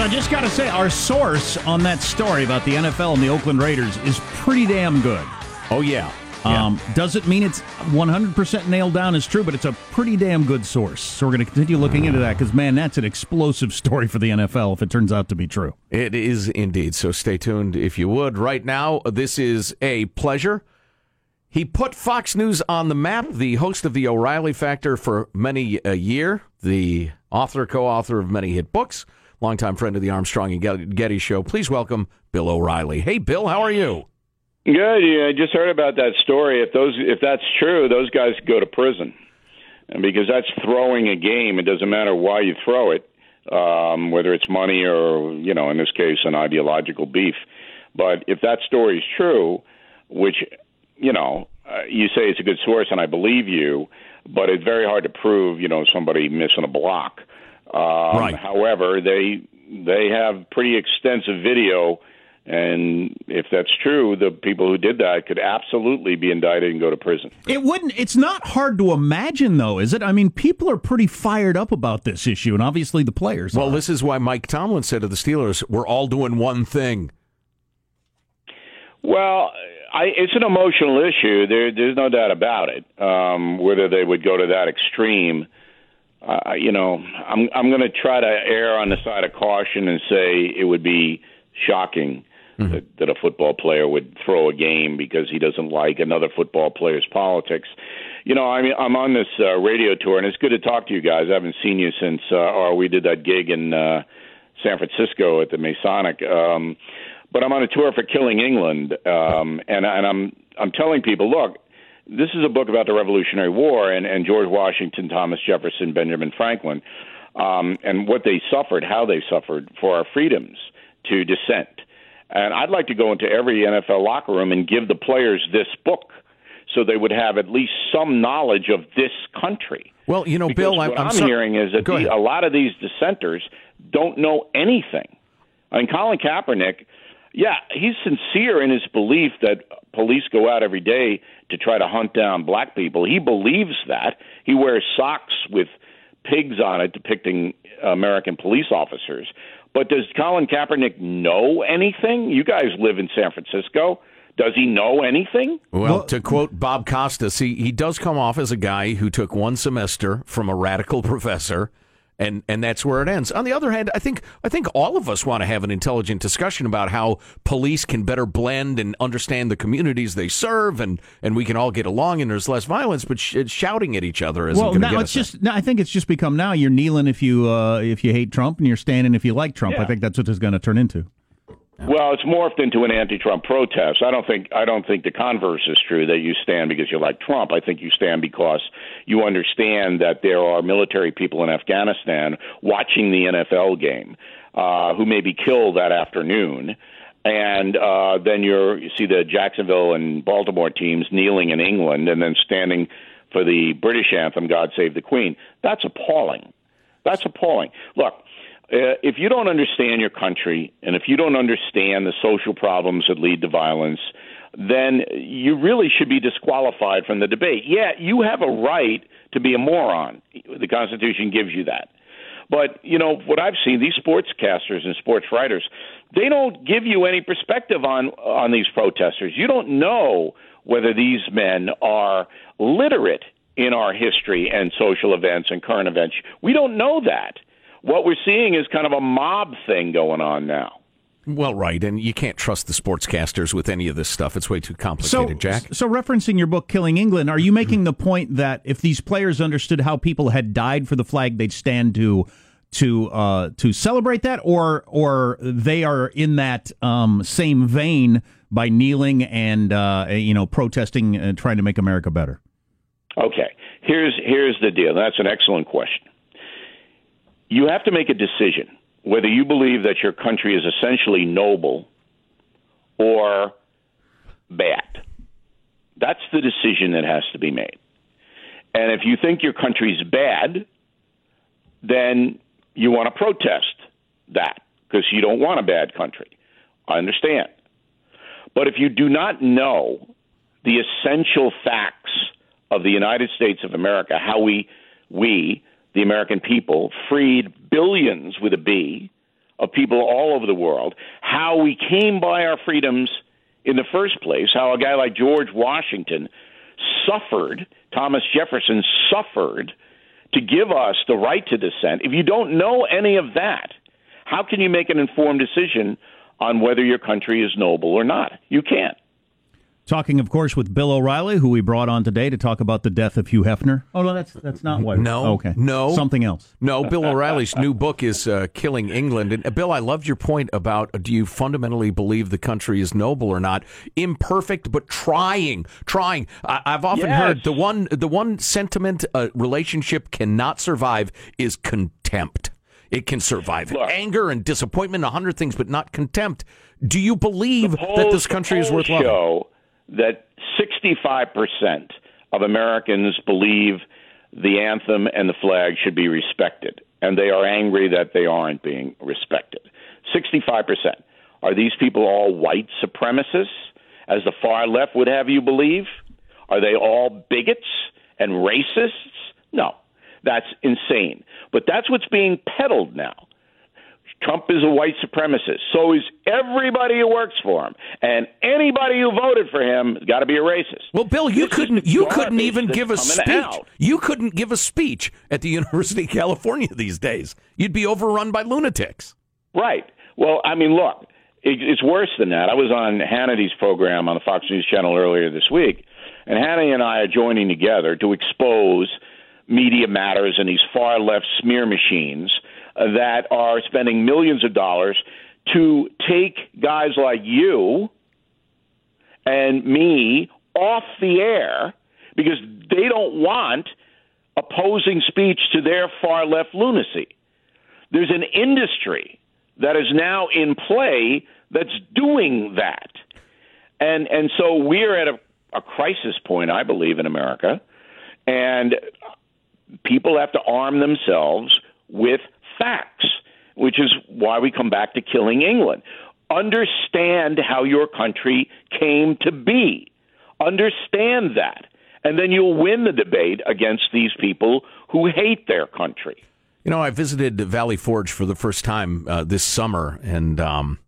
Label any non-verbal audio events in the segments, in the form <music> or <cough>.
So I just got to say, our source on that story about the NFL and the Oakland Raiders is pretty damn good. Oh yeah. Um, doesn't mean it's 100% nailed down as true, but it's a pretty damn good source. So we're going to continue looking into that because, man, that's an explosive <laughs> story for the NFL if it turns out to be true. It is indeed. So stay tuned if you would. Right now, this is a pleasure. He put Fox News on the map, the host of the O'Reilly Factor for many a year, the author, co author of many hit books, longtime friend of the Armstrong and Getty show. Please welcome Bill O'Reilly. Hey, Bill, how are you? Good. Yeah, I just heard about that story. If those, if that's true, those guys go to prison, and because that's throwing a game. It doesn't matter why you throw it, um, whether it's money or you know, in this case, an ideological beef. But if that story is true, which you know, uh, you say it's a good source, and I believe you, but it's very hard to prove. You know, somebody missing a block. Um, Right. However, they they have pretty extensive video and if that's true, the people who did that could absolutely be indicted and go to prison. It wouldn't. It's not hard to imagine, though, is it? I mean, people are pretty fired up about this issue, and obviously the players. Well, are. this is why Mike Tomlin said to the Steelers, "We're all doing one thing." Well, I, it's an emotional issue. There, there's no doubt about it. Um, whether they would go to that extreme, uh, you know, I'm I'm going to try to err on the side of caution and say it would be shocking that, that a football player would throw a game because he doesn't like another football player's politics. You know, I mean, I'm on this uh, radio tour, and it's good to talk to you guys. I haven't seen you since, uh, or we did that gig in uh, San Francisco at the Masonic. Um, but I'm on a tour for Killing England, um, and, and I'm I'm telling people, look, this is a book about the Revolutionary War and, and George Washington, Thomas Jefferson, Benjamin Franklin, um, and what they suffered, how they suffered for our freedoms to dissent. And I'd like to go into every NFL locker room and give the players this book so they would have at least some knowledge of this country. Well, you know, Because Bill, what I'm, I'm, sorry- hearing is that the, a lot of these dissenters don't know anything. I mean, Colin Kaepernick, yeah, he's sincere in his belief that police go out every day to try to hunt down black people. He believes that. He wears socks with pigs on it depicting American police officers. But does Colin Kaepernick know anything? You guys live in San Francisco. Does he know anything? Well, to quote Bob Costas, he, he does come off as a guy who took one semester from a radical <laughs> professor, and, and that's where it ends. On the other hand, I think I think all of us want to have an intelligent discussion about how police can better blend and understand the communities they serve, and, and we can all get along, and there's less violence. But sh- shouting at each other isn't well, going to now get it's us just. Now I think it's just become now. You're kneeling if you uh, if you hate Trump, and you're standing if you like Trump. I think that's what it's going to turn into. Well, it's morphed into an anti-Trump protest. I don't think I don't think the converse is true that you stand because you like Trump. I think you stand because you understand that there are military people in Afghanistan watching the NFL game uh, who may be killed that afternoon. And uh, then you're, you see the Jacksonville and Baltimore teams kneeling in England and then standing for the British anthem, God Save the Queen. That's appalling. That's appalling. Look, Uh, if you don't understand your country and if you don't understand the social problems that lead to violence, then you really should be disqualified from the debate. Yeah, you have a right to be a moron. The Constitution gives you that. But, you know, what I've seen, these sportscasters and sports writers, they don't give you any perspective on on these protesters. You don't know whether these men are literate in our history and social events and current events. We don't know that. What we're seeing is kind of a mob thing going on now. Well, right, and you can't trust the sportscasters with any of this stuff. It's way too complicated, Jack. So, referencing your book, Killing England, are you making the point that if these players understood how people had died for the flag, they'd stand to to uh, to celebrate that, or or they are in that um, same vein by kneeling and uh, you know protesting and trying to make America better? Okay, here's here's the deal. That's an excellent question. You have to make a decision whether you believe that your country is essentially noble or bad. That's the decision that has to be made. And if you think your country's bad, then you want to protest that because you don't want a bad country. I understand. But if you do not know the essential facts of the United States of America, how we, we, the American people, freed billions with a B of people all over the world, how we came by our freedoms in the first place, how a guy like George Washington suffered, Thomas Jefferson suffered to give us the right to dissent. If you don't know any of that, how can you make an informed decision on whether your country is noble or not? You can't. Talking, of course, with Bill O'Reilly, who we brought on today to talk about the death of Hugh Hefner. Oh no, that's that's not what. No, okay, no, something else. No, Bill O'Reilly's new book is uh, "Killing England." And uh, Bill, I loved your point about uh, do you fundamentally believe the country is noble or not? Imperfect, but trying, trying. I, have often yes. heard the one the one sentiment a relationship cannot survive is contempt. It can survive Look, anger and disappointment, a hundred things, but not contempt. Do you believe polls, that this country is worth loving? That 65% of Americans believe the anthem and the flag should be respected, and they are angry that they aren't being respected. 65%. Are these people all white supremacists, as the far left would have you believe? Are they all bigots and racists? No, that's insane. But that's what's being peddled now. Trump is a white supremacist. So is everybody who works for him, and anybody who voted for him has got to be a racist. Well, Bill, you This couldn't you couldn't even give a speech. out. You couldn't give a speech at the <laughs> University of California these days. You'd be overrun by lunatics. Right. Well, I mean, look, it, it's worse than that. I was on Hannity's program on the Fox News Channel earlier this week, and Hannity and I are joining together to expose Media Matters and these far left smear machines that are spending millions of dollars to take guys like you and me off the air because they don't want opposing speech to their far left lunacy. There's an industry that is now in play that's doing that. And and so we're at a, a crisis point, I believe, in America. And people have to arm themselves with facts, which is why we come back to killing England. Understand how your country came to be. Understand that. And then you'll win the debate against these people who hate their country. You know, I visited Valley Forge for the first time uh, this summer, and um,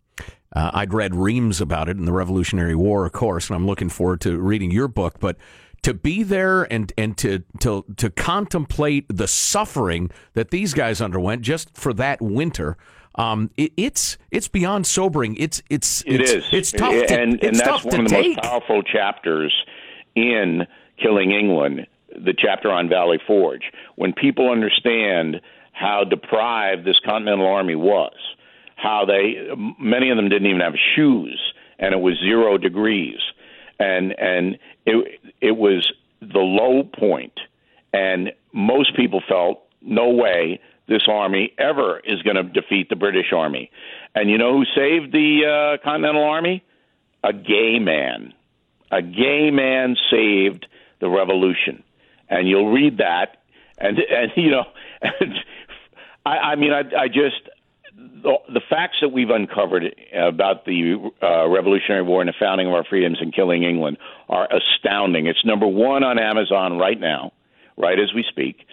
uh, I'd read reams about it in the Revolutionary War, of course, and I'm looking forward to reading your book. But to be there and and to to to contemplate the suffering that these guys underwent just for that winter. Um, it, it's it's beyond sobering. It's it's It it's, is. It's tough to and, it's and that's one of the take. most powerful chapters in Killing England, the chapter on Valley Forge. When people understand how deprived this Continental Army was, how they many of them didn't even have shoes, and it was zero degrees, and and it it was the low point, and most people felt no way this army ever is going to defeat the British Army. And you know who saved the uh, Continental Army? A gay man. A gay man saved the revolution. And you'll read that, and <laughs> and you know, and <laughs> I, I mean, I, I just the, facts that we've uncovered about the uh, Revolutionary War and the founding of our freedoms and killing England are astounding. It's number one on Amazon right now, right as we speak.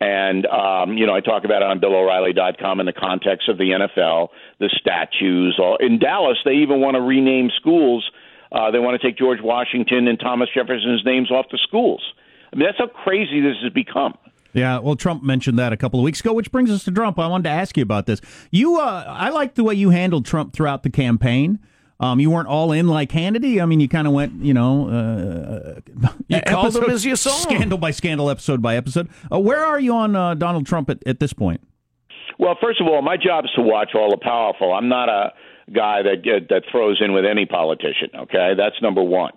And, um, you know, I talk about it on BillO'Reilly.com in the context of the NFL, the statues. All, in Dallas, they even want to rename schools. Uh, they want to take George Washington and Thomas Jefferson's names off the schools. I mean, that's how crazy this has become. Yeah, well, Trump mentioned that a couple of weeks ago, which brings us to Trump. I wanted to ask you about this. You, uh, I like the way you handled Trump throughout the campaign. Um, you weren't all in like Hannity. I mean, you kind of went, you know, uh, You <laughs> called him as you saw him. scandal by scandal, episode by episode. Uh, where are you on uh, Donald Trump at, at this point? Well, first of all, my job is to watch all the powerful. I'm not a guy that get, that throws in with any politician. Okay, that's number one.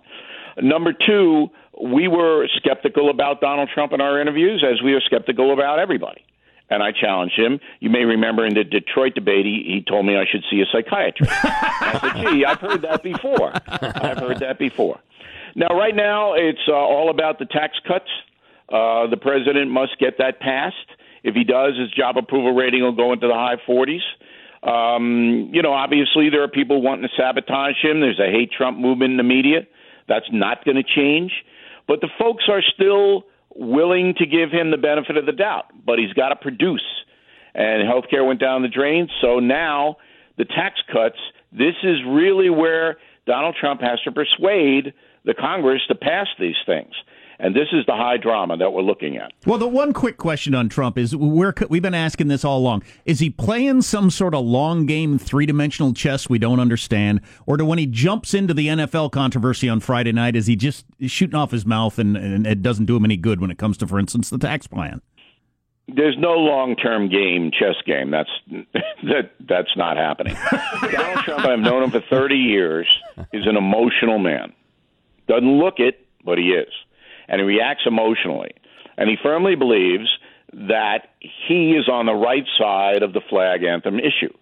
Number two, we were skeptical about Donald Trump in our interviews, as we are skeptical about everybody. And I challenged him. You may remember in the Detroit debate, he, he told me I should see a psychiatrist. I said, "Gee, I've heard that before. I've heard that before." Now, right now, it's uh, all about the tax cuts. Uh, the president must get that passed. If he does, his job approval rating will go into the high 40s. Um, you know, obviously, there are people wanting to sabotage him. There's a hate Trump movement in the media. That's not going to change. But the folks are still willing to give him the benefit of the doubt. But he's got to produce. And healthcare went down the drain. So now the tax cuts, this is really where Donald Trump has to persuade the Congress to pass these things. And this is the high drama that we're looking at. Well, the one quick question on Trump is we're, we've been asking this all along. Is he playing some sort of long game, three dimensional chess we don't understand? Or do when he jumps into the NFL controversy on Friday night, is he just shooting off his mouth and, and it doesn't do him any good when it comes to, for instance, the tax plan? There's no long-term game, chess game. That's <laughs> that. That's not happening. <laughs> Donald Trump, I've known him for 30 years, is an emotional man. Doesn't look it, but he is and he reacts emotionally. And he firmly believes that he is on the right side of the flag anthem issue.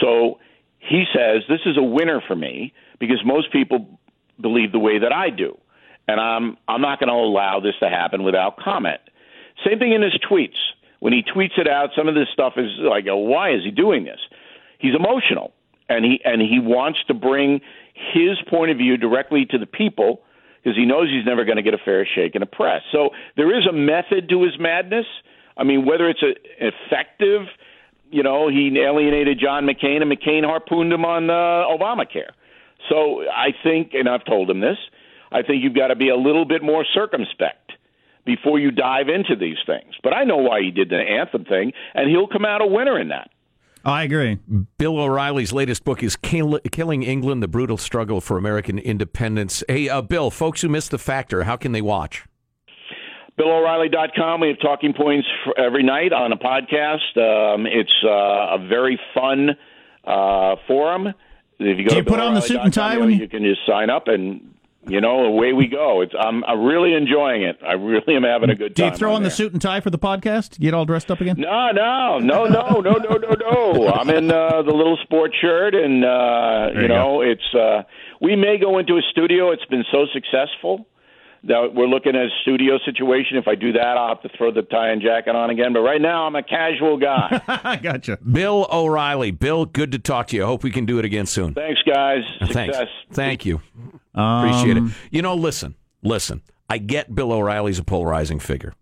So he says, This is a winner for me because most people believe the way that I do. And I'm, I'm not going to allow this to happen without comment. Same thing in his tweets. When he tweets it out, some of this stuff is like, oh, why is he doing this? He's emotional, and he and he wants to bring his point of view directly to the people because he knows he's never going to get a fair shake in the press. So there is a method to his madness. I mean, whether it's a, effective, you know, he alienated John McCain and McCain harpooned him on uh, Obamacare. So I think, and I've told him this, I think you've got to be a little bit more circumspect before you dive into these things. But I know why he did the anthem thing, and he'll come out a winner in that. I agree. Bill O'Reilly's latest book is Killing England: The Brutal Struggle for American Independence. Hey, uh, Bill, folks who missed the factor, how can they watch? BillO'Reilly.com. We have talking points every night on a podcast. Um, it's uh, a very fun uh, forum. If you go Do you put on the suit and tie when you... you can just sign up and you know, away we go. It's I'm, I'm really enjoying it. I really am having a good time. Do you throw on, on the suit and tie for the podcast? Get all dressed up again? No, no, no, no, no, no, no, no. I'm in uh, the little sport shirt, and uh, you, you know, go. it's. Uh, we may go into a studio. It's been so successful that we're looking at a studio situation. If I do that, I'll have to throw the tie and jacket on again. But right now, I'm a casual guy. <laughs> gotcha. Bill O'Reilly. Bill, good to talk to you. I hope we can do it again soon. Thanks, guys. Thanks. Thank you. Um, Appreciate it. You know, listen, listen. I get Bill O'Reilly's a polarizing figure.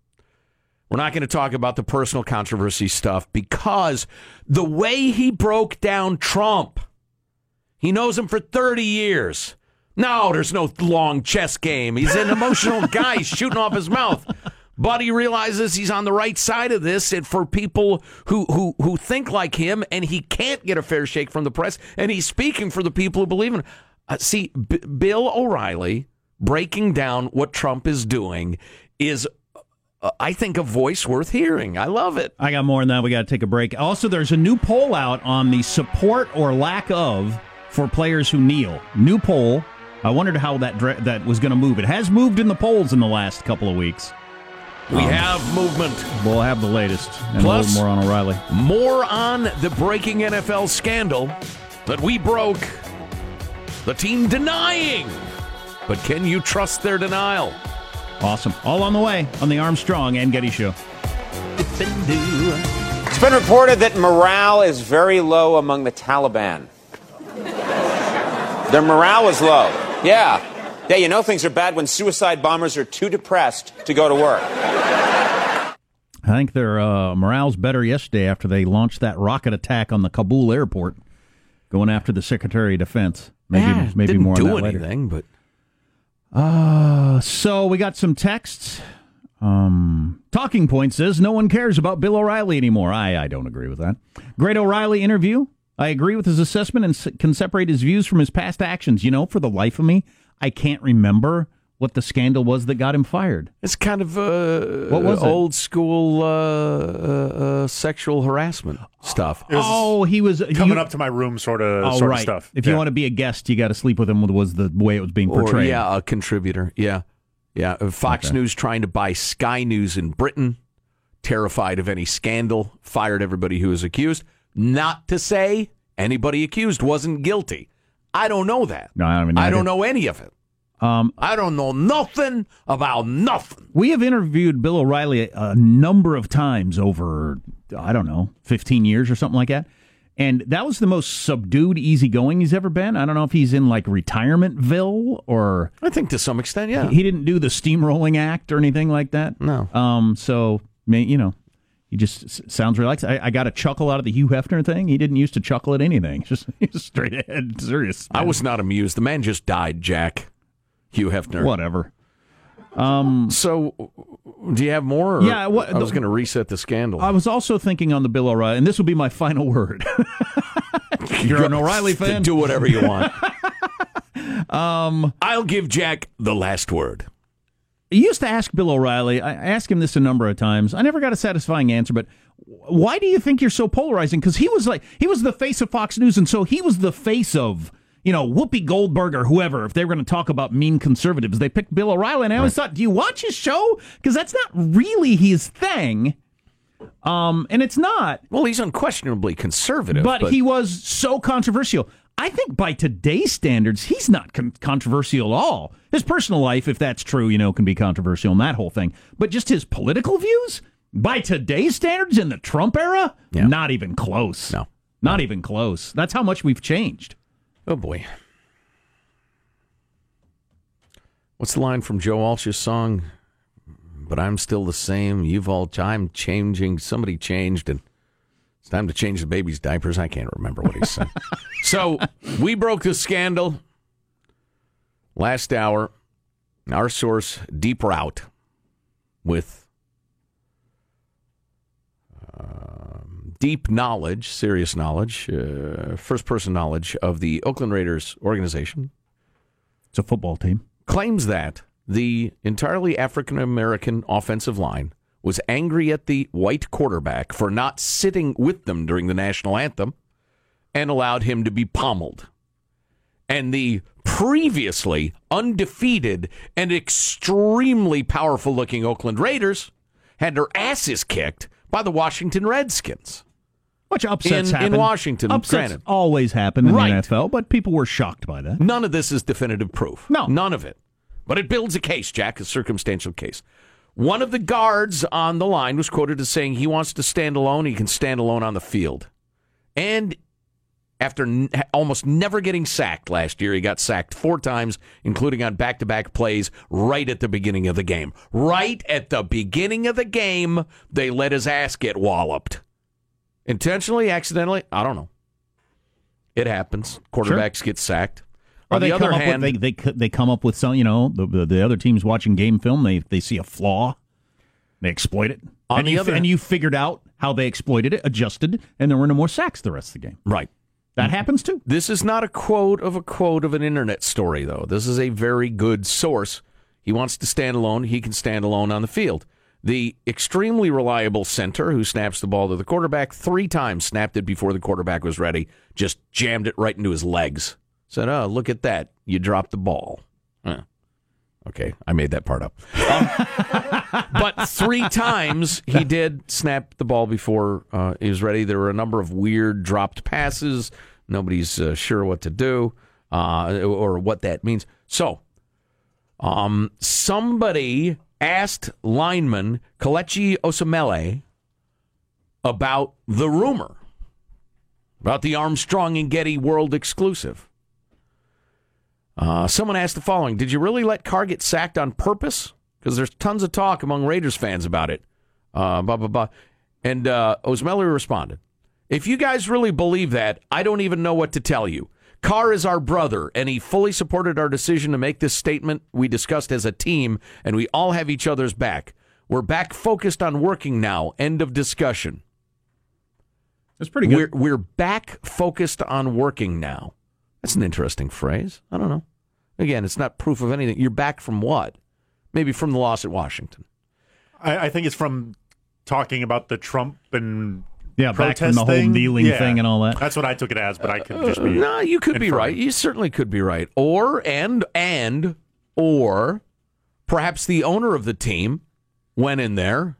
We're not going to talk about the personal controversy stuff because the way he broke down Trump, he knows him for 30 years. No, there's no long chess game. He's an emotional <laughs> guy shooting off his mouth. But he realizes he's on the right side of this and for people who, who, who think like him, and he can't get a fair shake from the press. And he's speaking for the people who believe in him. Uh, see, B- Bill O'Reilly breaking down what Trump is doing is uh, I think a voice worth hearing. I love it. I got more than that. We got to take a break. Also, there's a new poll out on the support or lack of for players who kneel. New poll I wondered how that dra- that was going to move. It has moved in the polls in the last couple of weeks. We um, have movement. We'll have the latest and Plus, a little more on O'Reilly. More on the breaking NFL scandal that we broke. The team denying. But can you trust their denial? Awesome. All on the way on the Armstrong and Getty Show. It's been reported that morale is very low among the Taliban. Their morale is low. Yeah. Yeah, you know things are bad when suicide bombers are too depressed to go to work. I think their uh, morale's better yesterday after they launched that rocket attack on the Kabul airport, going after the Secretary of Defense. Maybe yeah, maybe didn't more do on that anything, later. but uh, so we got some texts. Um, talking point says no one cares about Bill O'Reilly anymore. I I don't agree with that. Great O'Reilly interview. I agree with his assessment and can separate his views from his past actions. You know, for the life of me, I can't remember what the scandal was that got him fired. It's kind of uh, what was old it? school uh, uh, uh, sexual harassment stuff. Oh, he was coming you, up to my room, sort of, oh, sort right. of stuff. If yeah. you want to be a guest, you got to sleep with him. Was the way it was being portrayed? Or, yeah, a contributor. Yeah, yeah. Uh, Fox okay. News trying to buy Sky News in Britain, terrified of any scandal, fired everybody who was accused. Not to say anybody accused wasn't guilty. I don't know that. No, I, mean, I don't know any of it. Um, I don't know nothing about nothing. We have interviewed Bill O'Reilly a, a number of times over, I don't know, 15 years or something like that. And that was the most subdued, easygoing he's ever been. I don't know if he's in like retirementville or. I think to some extent, yeah. He, he didn't do the steamrolling act or anything like that. No. Um. So, you know, He just sounds relaxed. I, I got a chuckle out of the Hugh Hefner thing. He didn't used to chuckle at anything. <laughs> Just, just straight ahead, serious. I was not amused. The man just died, Jack. Hugh Hefner. whatever. So, do you have more? or- Yeah, what- I was going to reset the scandal. I was also thinking on the Bill O'Reilly, and this will be my final word. <laughs> You're an O'Reilly fan. Do whatever you want. <laughs> um, I'll give Jack the last word. I used to ask Bill O'Reilly. I asked him this a number of times. I never got a satisfying answer. But why do you think you're so polarizing? Because he was like he was the face of Fox News, and so he was the face of you know Whoopi Goldberg or whoever. If they were going to talk about mean conservatives, they picked Bill O'Reilly. And I always thought, do you watch his show? Because that's not really his thing. Um, and it's not. Well, he's unquestionably conservative, but, he was so controversial. I think by today's standards, he's not con- controversial at all. His personal life, if that's true, you know, can be controversial and that whole thing. But just his political views, by today's standards in the Trump era, Yeah. not even close. No. Not even close. That's how much we've changed. Oh boy. What's the line from Joe Walsh's song? But I'm still the same. You've all I'm changing. Somebody changed and it's time to change the baby's diapers. I can't remember what he said. <laughs> so we broke the scandal last hour. Our source, Deep Route, with um, deep knowledge, serious knowledge, uh, first person knowledge of the Oakland Raiders organization, It's a football team. claims that the entirely African American offensive line was angry at the white quarterback for not sitting with them during the national anthem and allowed him to be pommeled. And the previously undefeated and extremely powerful looking Oakland Raiders had their asses kicked by the Washington Redskins. Which upsets In- in. Washington, Upsets granted. always happen in Right. the NFL, but people were shocked by that. None of this is definitive proof. No. None of it. But it builds a case, Jack, a circumstantial case. One of the guards on the line was quoted as saying he wants to stand alone. He can stand alone on the field. And after n- almost never getting sacked last year, he got sacked four times, including on back to back plays right at the beginning of the game. Right at the beginning of the game, they let his ass get walloped. Intentionally, accidentally, I don't know. It happens. Quarterbacks get sacked. Or On the other hand, with, they, they they come up with some, you know, the, the, the other team's watching game film, they they see a flaw, they exploit it, On and the you other- and you figured out how they exploited it, adjusted, and there were no more sacks the rest of the game. right. That happens too. This is not a quote of a quote of an internet story, though. This is a very good source. He wants to stand alone. He can stand alone on the field. The extremely reliable center who snaps the ball to the quarterback three times, snapped it before the quarterback was ready, just jammed it right into his legs. Said, "Oh, look at that! You dropped the ball." Huh. Okay, I made that part up. Um, <laughs> but three times he did snap the ball before uh, he was ready. There were a number of weird dropped passes. Nobody's uh, sure what to do uh, or what that means. So, um, somebody asked lineman Kelechi Osemele about the rumor about the Armstrong and Getty World exclusive. Uh, someone asked the following Did you really let Carr get sacked on purpose? Because there's tons of talk among Raiders fans about it. Uh, blah, blah, blah. And uh, responded If you guys really believe that, I don't even know what to tell you. Carr is our brother, and he fully supported our decision to make this statement we discussed as a team, and we all have each other's back. We're back focused on working now. End of discussion. That's pretty We're, we're back focused on working now. That's an interesting phrase. I don't know. Again, it's not proof of anything. You're back from what? Maybe from the loss at Washington. I, I think it's from talking about the Trump and Yeah, back from protest the whole thing. kneeling Yeah. thing and all that. That's what I took it as, but I could just be. Uh, no, you could be right. You certainly could be right. Or and and or perhaps the owner of the team went in there,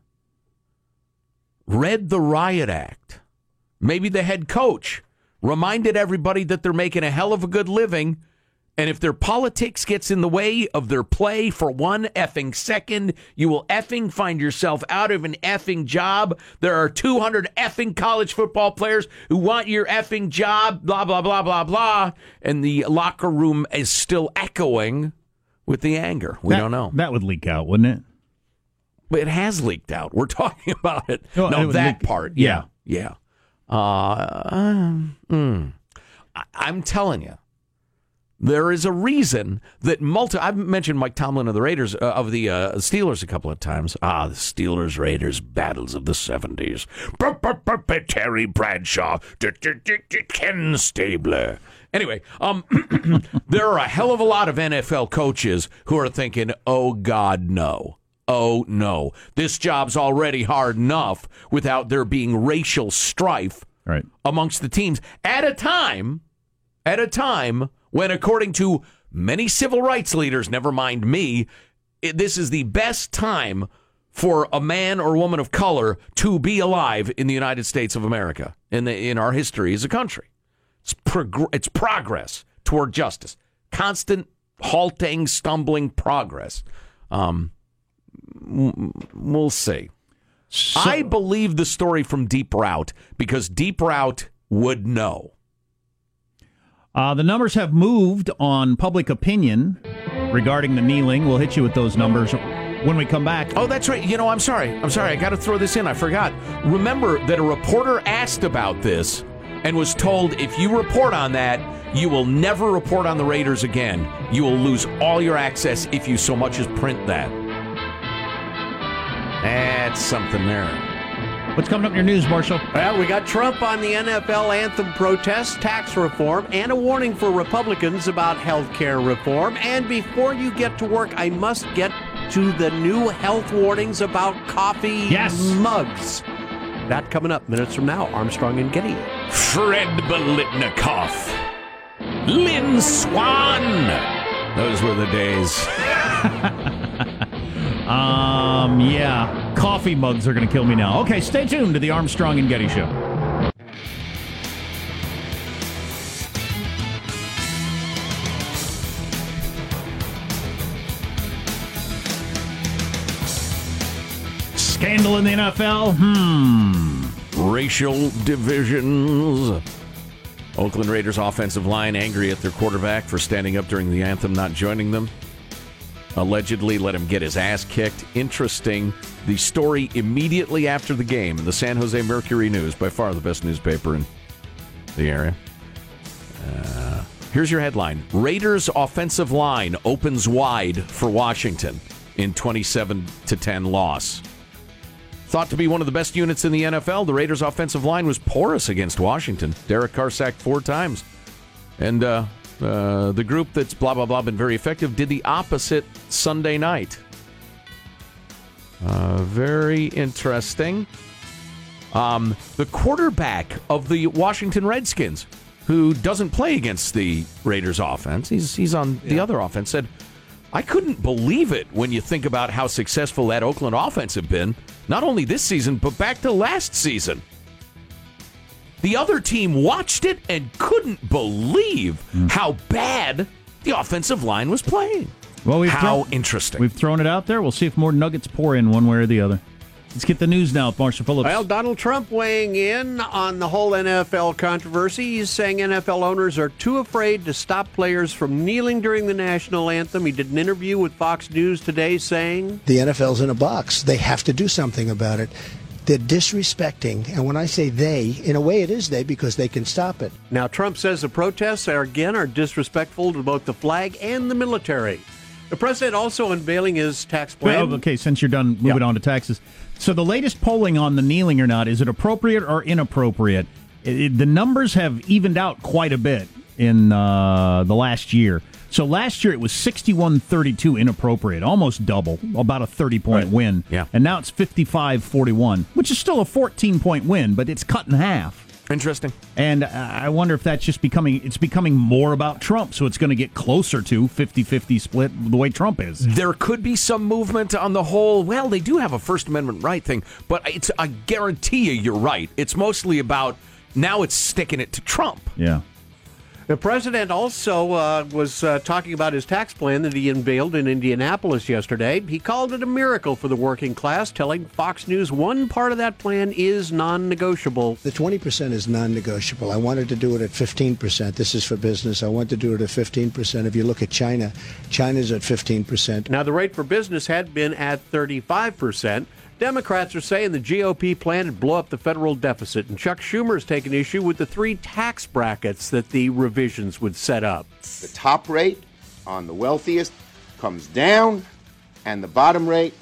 read the riot act. Maybe the head coach reminded everybody that they're making a hell of a good living. And if their politics gets in the way of their play for one effing second, you will effing find yourself out of an effing job. There are 200 effing college football players who want your effing job, blah, blah, blah, blah, blah. And the locker room is still echoing with the anger. We That- don't know. That would leak out, wouldn't it? But it has leaked out. We're <laughs> talking about it. No, no, it that leaked- part. yeah. Yeah. Yeah. Uh, mm. I, I'm telling you, there is a reason that multi. I've mentioned Mike Tomlin of the Raiders uh, of the uh, Steelers a couple of times. Ah, the Steelers Raiders battles of the seventies. Terry Bradshaw, Ken Stabler. Anyway, um, <clears throat> there are a hell of a lot of NFL coaches who are thinking, "Oh God, no." Oh no, this job's already hard enough without there being racial strife Right. amongst the teams at a time at a time when according to many civil rights leaders never mind me it, this is the best time for a man or woman of color to be alive in the United States of America in the, in our history as a country. It's prog- it's progress toward justice. Constant halting stumbling progress. Um we'll see. I believe the story from Deep Route because Deep Route would know. Uh, the numbers have moved on public opinion regarding the kneeling. We'll hit you with those numbers when we come back. Oh, that's right. You know, I'm sorry. I'm sorry. I got to throw this in. I forgot. Remember that a reporter asked about this and was told if you report on that, you will never report on the Raiders again. You will lose all your access if you so much as print that. That's something there. What's coming up in your news, Marshall? Well, we got Trump on the NFL anthem protest, tax reform, and a warning for Republicans about health care reform. And before you get to work, I must get to the new health warnings about coffee Yes. mugs. That coming up minutes from now. Armstrong and Getty. Fred Biletnikoff. Lynn Swann. Those were the days. <laughs> Um, yeah. Coffee mugs are going to kill me now. Okay, stay tuned to the Armstrong and Getty Show. Scandal in the NFL? Hmm. racial divisions. Oakland Raiders offensive line angry at their quarterback for standing up during the anthem, not joining them. Allegedly let him get his ass kicked. Interesting. The story immediately after the game in the San Jose Mercury News, by far the best newspaper in the area. Uh, here's your headline Raiders offensive line opens wide for Washington in 27 to 10 loss. Thought to be one of the best units in the NFL, the Raiders' offensive line was porous against Washington. Derek Carr sacked four times. And uh, uh, the group that's blah, blah, blah been very effective did the opposite Sunday night. Uh, very interesting. Um, the quarterback of the Washington Redskins, who doesn't play against the Raiders offense, he's, he's on the other offense, said, I couldn't believe it when you think about how successful that Oakland offense have been, not only this season, but back to last season. The other team watched it and couldn't believe how bad the offensive line was playing. Well, we've how thrown- interesting. We've thrown it out there. We'll see if more nuggets pour in one way or the other. Let's get the news now Marshall Phillips. Well, Donald Trump weighing in on the whole NFL controversy. He's saying NFL owners are too afraid to stop players from kneeling during the national anthem. He did an interview with Fox News today saying, the NFL's in a box. They have to do something about it. They're disrespecting, and when I say they, in a way it is they because they can stop it. Now, Trump says the protests are again are disrespectful to both the flag and the military. The president also unveiling his tax plan. Well, okay, since you're done moving Yeah. on to taxes. So the latest polling on the kneeling or not, is it appropriate or inappropriate? It- it- the numbers have evened out quite a bit in uh, the last year. So last year it was 61-32 inappropriate, almost double, about a 30-point win. Yeah. And now it's 55-41, which is still a 14-point win, but it's cut in half. Interesting. And uh, I wonder if that's just becoming it's becoming more about Trump, so it's going to get closer to 50-50 split the way Trump is. There could be some movement on the whole. Well, they do have a First Amendment right thing, but it's I guarantee you, you're right. It's mostly about now. It's sticking it to Trump. Yeah. The president also uh, was uh, talking about his tax plan that he unveiled in Indianapolis yesterday. He called it a miracle for the working class, telling Fox News one part of that plan is non negotiable. The 20% is non negotiable. I wanted to do it at 15%. This is for business. I want to do it at 15%. If you look at China, China's at 15%. Now, the rate for business had been at 35%. Democrats are saying the GOP plan would blow up the federal deficit, and Chuck Schumer has taken issue with the three tax brackets that the revisions would set up. The top rate on the wealthiest comes down, and the bottom rate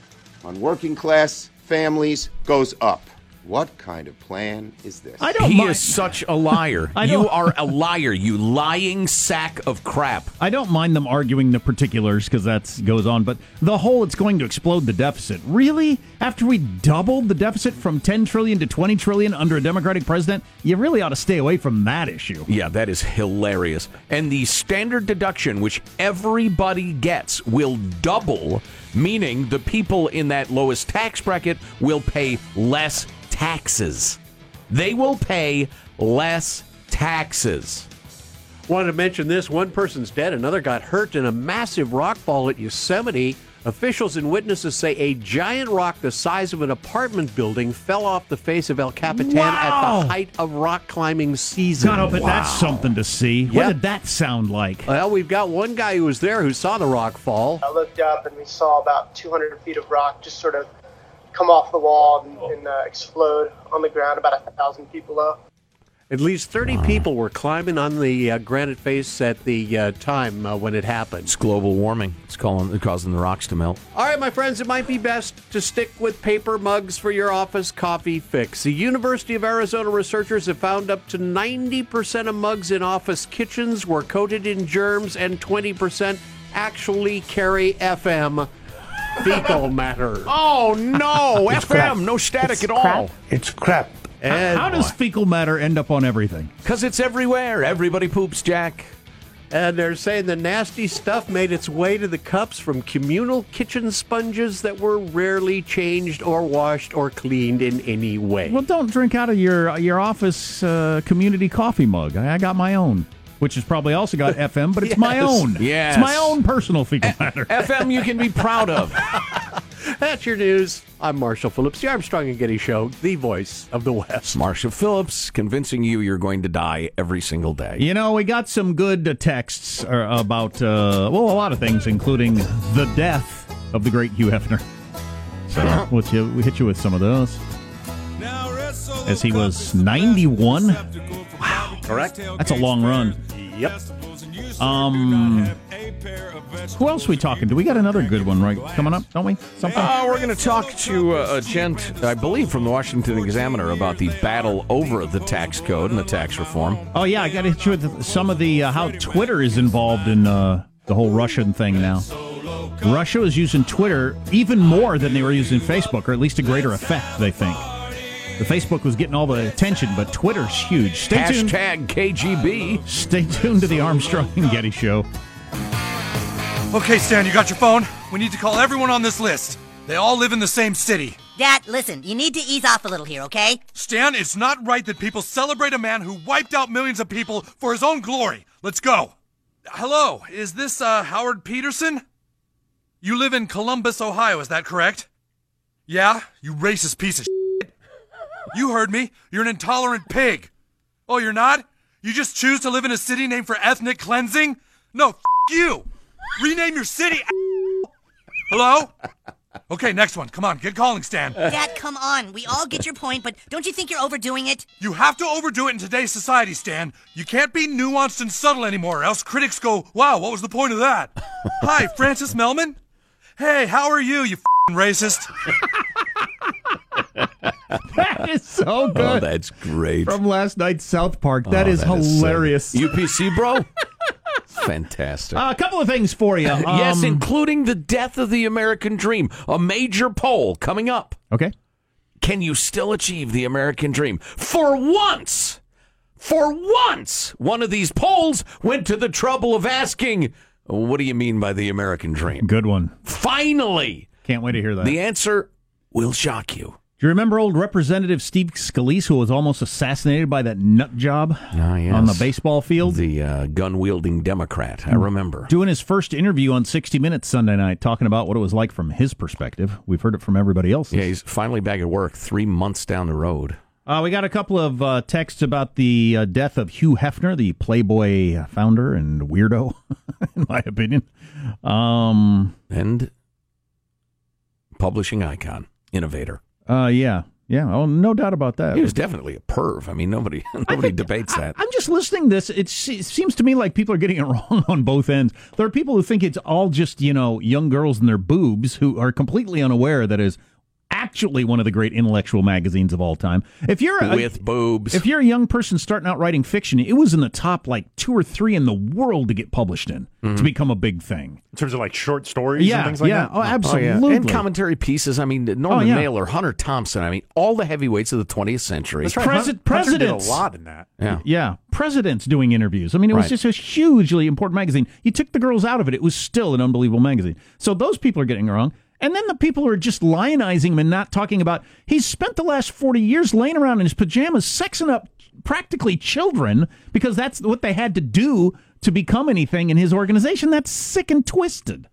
on working class families goes up. What kind of plan is this? I don't He mind. is such a liar. <laughs> You are a liar, you lying sack of crap. I don't mind them arguing the particulars because that goes on, but the whole it's going to explode the deficit. Really? After we doubled the deficit from 10 trillion to 20 trillion under a Democratic president, you really ought to stay away from that issue. Yeah, that is hilarious. And the standard deduction, which everybody gets, will double, meaning the people in that lowest tax bracket will pay less taxes. They will pay less taxes. Wanted to mention this one person's dead, another got hurt in a massive rock fall at Yosemite. Officials and witnesses say a giant rock the size of an apartment building fell off the face of El Capitan at the height of rock climbing season. God, I bet that's something to see. What did that sound like? Well, we've got one guy who was there who saw the rock fall. I looked up and we saw about 200 feet of rock just sort of come off the wall and, and uh, explode on the ground about a thousand feet below. At least 30 people were climbing on the uh, granite face at the uh, time uh, when it happened. It's global warming. It's calling, causing the rocks to melt. All right, my friends, it might be best to stick with paper mugs for your office coffee fix. The University of Arizona researchers have found up to 90% of mugs in office kitchens were coated in germs and 20% actually carry FM fecal matter. Oh, no. FM, no static at all. It's crap. And, How does fecal matter end up on everything? Because it's everywhere. Everybody poops, Jack. and they're saying the nasty stuff made its way to the cups from communal kitchen sponges that were rarely changed or washed or cleaned in any way. Well, don't drink out of your your office uh, community coffee mug. I, I got my own, which has probably also got <laughs> FM, but it's my own. Yes. It's my own personal fecal matter. FM you can be proud of. <laughs> That's your news. I'm Marshall Phillips, the Armstrong and Getty Show, the voice of the West. Marshall Phillips convincing you you're going to die every single day. You know, we got some good uh, texts uh, about, uh, well, a lot of things, including the death of the great Hugh Hefner. So we'll you, we hit you with some of those. As he was 91. Wow. Correct? That's a long run. Yep. Um, who else we talking? Do we got another good one right coming up? Don't we? Something. Uh, we're going to talk to uh, a gent, I believe, from the Washington Examiner about the battle over the tax code and the tax reform. Oh yeah, I got to hit you with some of the uh, how Twitter is involved in uh, the whole Russian thing now. Russia is using Twitter even more than they were using Facebook, or at least a greater effect. They think. The Facebook was getting all the attention, but Twitter's huge. Stay tuned. Hashtag KGB. Stay tuned to the Armstrong and Getty Show. Okay, Stan, you got your phone? We need to call everyone on this list. They all live in the same city. Dad, listen, you need to ease off a little here, okay? Stan, it's not right that people celebrate a man who wiped out millions of people for his own glory. Let's go. Hello, is this uh, Howard Peterson? You live in Columbus, Ohio, is that correct? Yeah, you racist piece of shit. You heard me. You're an intolerant pig. Oh, you're not? You just choose to live in a city named for ethnic cleansing? No, f- you. Rename your city. Hello? Okay, next one. Come on, get calling, Stan. Dad, come on. We all get your point, but don't you think you're overdoing it? You have to overdo it in today's society, Stan. You can't be nuanced and subtle anymore, else critics go, wow, what was the point of that? Hi, Francis Melman? Hey, how are you, you fing racist? That is so Oh, good. that's great. From last night's South Park. That Oh, is that is hilarious. UPC, bro. <laughs> Fantastic. Uh, a couple of things for you. <laughs> yes, Um, including the death of the American dream. A major poll coming up. okay. Can you still achieve the American dream? For once, for once, one of these polls went to the trouble of asking, What do you mean by the American dream? Good one. Finally, Can't wait to hear that. the answer will shock you. Do you remember old Representative Steve Scalise, who was almost assassinated by that nut job Ah, yes. on the baseball field? The uh, gun wielding Democrat. I remember. Doing his first interview on 60 Minutes Sunday night, talking about what it was like from his perspective. We've heard it from everybody else. Yeah, he's finally back at work three months down the road. Uh, we got a couple of uh, texts about the uh, death of Hugh Hefner, the Playboy founder and weirdo, <laughs> in my opinion. Um, And publishing icon, innovator. Uh, yeah, yeah. Oh, no doubt about that. He was definitely a perv. I mean, nobody <laughs> nobody debates that. I'm just listening to this. It, it seems to me like people are getting it <laughs> wrong on both ends. There are people who think it's all just, you know, young girls and their boobs who are completely unaware that is actually one of the great intellectual magazines of all time. If you're a, With boobs. if you're a young person starting out writing fiction, it was in the top like two or three in the world to get published in to mm-hmm. become a big thing. In terms of like short stories Yeah, and things like yeah. that. Oh, Oh, yeah. absolutely. And commentary pieces. I mean, Norman Oh, yeah. Mailer, Hunter Thompson. I mean, all the heavyweights of the 20th century. That's right. Presi- Hunter did a presidents. lot in that. Yeah. Yeah, presidents doing interviews. I mean, it was Right. just a hugely important magazine. You took the girls out of it; it was still an unbelievable magazine. So those people are getting it wrong, and then the people are just lionizing him and not talking about. He's spent the last forty years laying around in his pajamas, sexing up practically children because that's what they had to do to become anything in his organization. That's sick and twisted.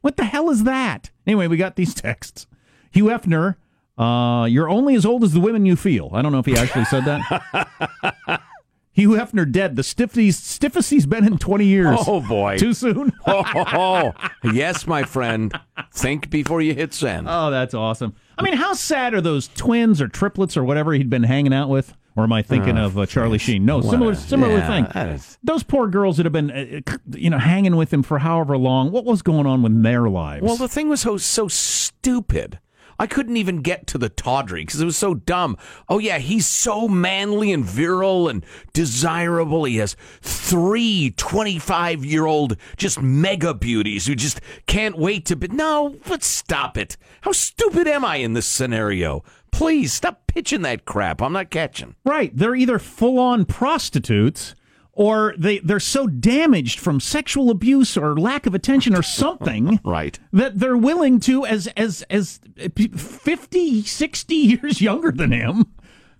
What the hell is that? Anyway, we got these <laughs> texts. Hugh Hefner, uh, you're only as old as the women you feel. I don't know if he actually said that. <laughs> Hugh Hefner dead. The stiffest, stiffest he's been in 20 years. Oh, boy. Too soon? <laughs> oh, yes, my friend. Think before you hit send. Oh, that's awesome. I mean, how sad are those twins or triplets or whatever he'd been hanging out with? Or am I thinking of uh, Charlie Sheen? No, similar, similar yeah, thing. is- Those poor girls that have been, uh, uh, you know, hanging with him for however long. What was going on with their lives? Well, the thing was so so stupid. I couldn't even get to the tawdry because it was so dumb. Oh yeah, he's so manly and virile and desirable. He has three 25-year-old just mega beauties who just can't wait to be No, but stop it. How stupid am I in this scenario? Please stop pitching that crap. I'm not catching. Right. They're either full on prostitutes or they, they're so damaged from sexual abuse or lack of attention or something <laughs> Right. that they're willing to, as, as, as 50, 60 years younger than him,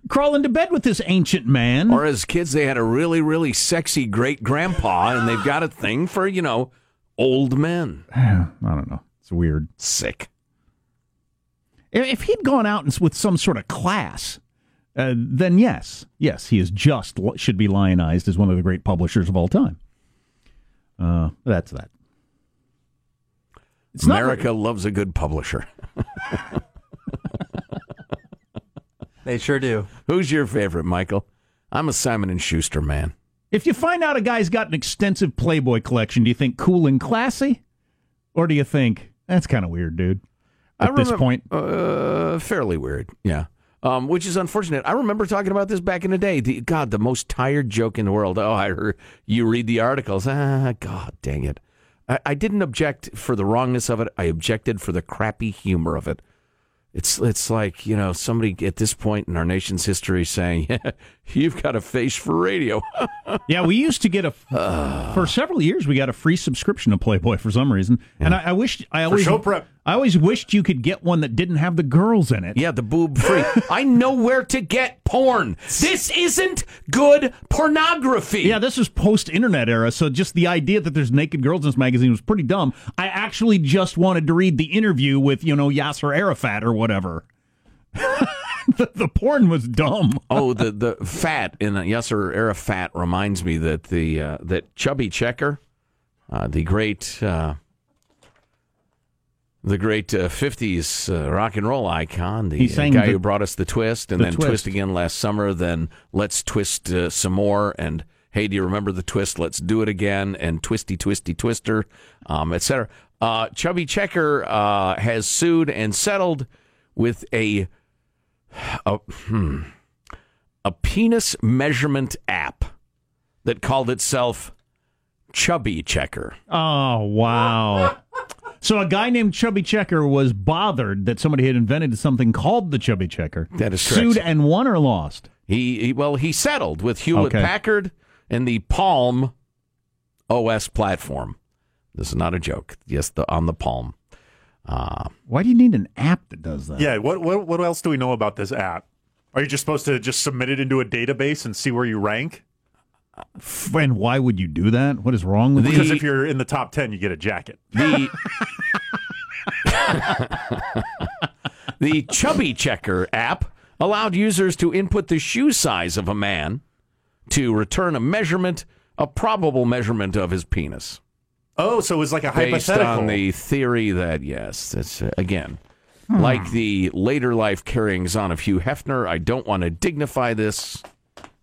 crawl into bed with this ancient man. Or as kids, they had a really, really sexy great grandpa, and they've got a thing for, you know, old men. <sighs> I don't know. It's weird. Sick. If he'd gone out and with some sort of class, uh, then yes, yes, he is just should be lionized as one of the great publishers of all time. Uh, that's that. It's not America loves a good publisher. <laughs> They sure do. Who's your favorite, Michael? I'm a Simon and Schuster man. If you find out a guy's got an extensive Playboy collection, do you think cool and classy, or do you think that's kind of weird, dude? At I this point, uh, fairly weird. Yeah. Um, which is unfortunate. I remember talking about this back in the day. The, God, the most tired joke in the world. Oh, I heard you read the articles. Ah, God dang it. I, I didn't object for the wrongness of it. I objected for the crappy humor of it. It's it's like you know somebody at this point in our nation's history saying, <laughs> "You've got a face for radio." <laughs> yeah, we used to get a for several years. We got a free subscription to Playboy for some reason, and I, I wish I always show prep. I always wished you could get one that didn't have the girls in it. Yeah, the boob free. <laughs> I know where to get porn. This isn't good pornography. Yeah, this is post internet era, so just the idea that there's naked girls in this magazine was pretty dumb. I actually just wanted to read the interview with, you know, Yasser Arafat or whatever. <laughs> <laughs> the, the porn was dumb. <laughs> oh, the the fat in Yasser Arafat reminds me that the uh, that Chubby Checker, uh, the great uh, the great uh, '50s uh, rock and roll icon, the uh, guy the- who brought us the twist, and the then Twist. twist again last summer. Then let's twist uh, some more, and hey, do you remember the twist? Let's do it again, and twisty, twisty, twister, um, etc. Uh, Chubby Checker uh, has sued and settled with a a, hmm, a penis measurement app that called itself Chubby Checker. Oh, wow. So a guy named Chubby Checker was bothered that somebody had invented something called the Chubby Checker. That is correct. Sued and won or lost? He, he well, he settled with Hewlett Okay. Packard and the Palm OS platform. This is not a joke. Yes, the on the Palm. Uh, Why do you need an app that does that? Yeah. What, what what else do we know about this app? Are you just supposed to just submit it into a database and see where you rank? And why would you do that? What is wrong with Because you? if you're in the top ten, you get a jacket. the <laughs> <laughs> the Chubby Checker app allowed users to input the shoe size of a man to return a measurement, a probable measurement of his penis. Oh, so it was like a Based hypothetical. on the theory that yes, that's uh, again like the later life carryings on of Hugh Hefner. I don't want to dignify this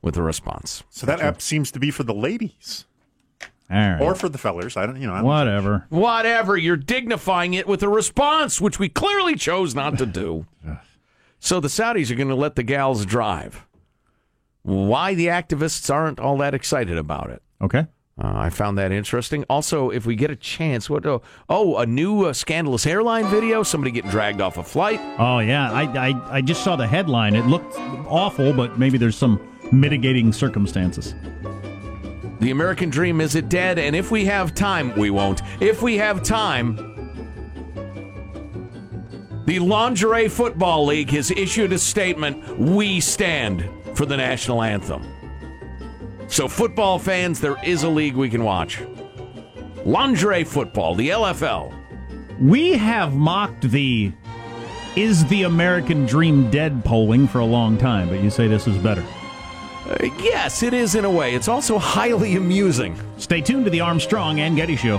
with a response. so that app seems to be for the ladies All right. or for the fellers. I don't. You know. I don't Whatever. Whatever, you're dignifying it with a response, which we clearly chose not to do. <laughs> so the Saudis are going to let the gals drive. Why the activists aren't all that excited about it? Okay. Uh, I found that interesting. Also, if we get a chance, what? Oh, oh a new uh, scandalous airline video. Somebody getting dragged off a flight. Oh yeah, I, I I just saw the headline. It looked awful, but maybe there's some mitigating circumstances. The American dream is it dead? And if we have time, we won't. If we have time, the Lingerie Football League has issued a statement. We stand for the national anthem. So, football fans, there is a league we can watch. Lingerie football, the LFL. We have mocked the "Is the American Dream Dead?" polling for a long time, but you say this is better. Uh, yes, it is in a way. It's also highly amusing. Stay tuned to the Armstrong and Getty Show.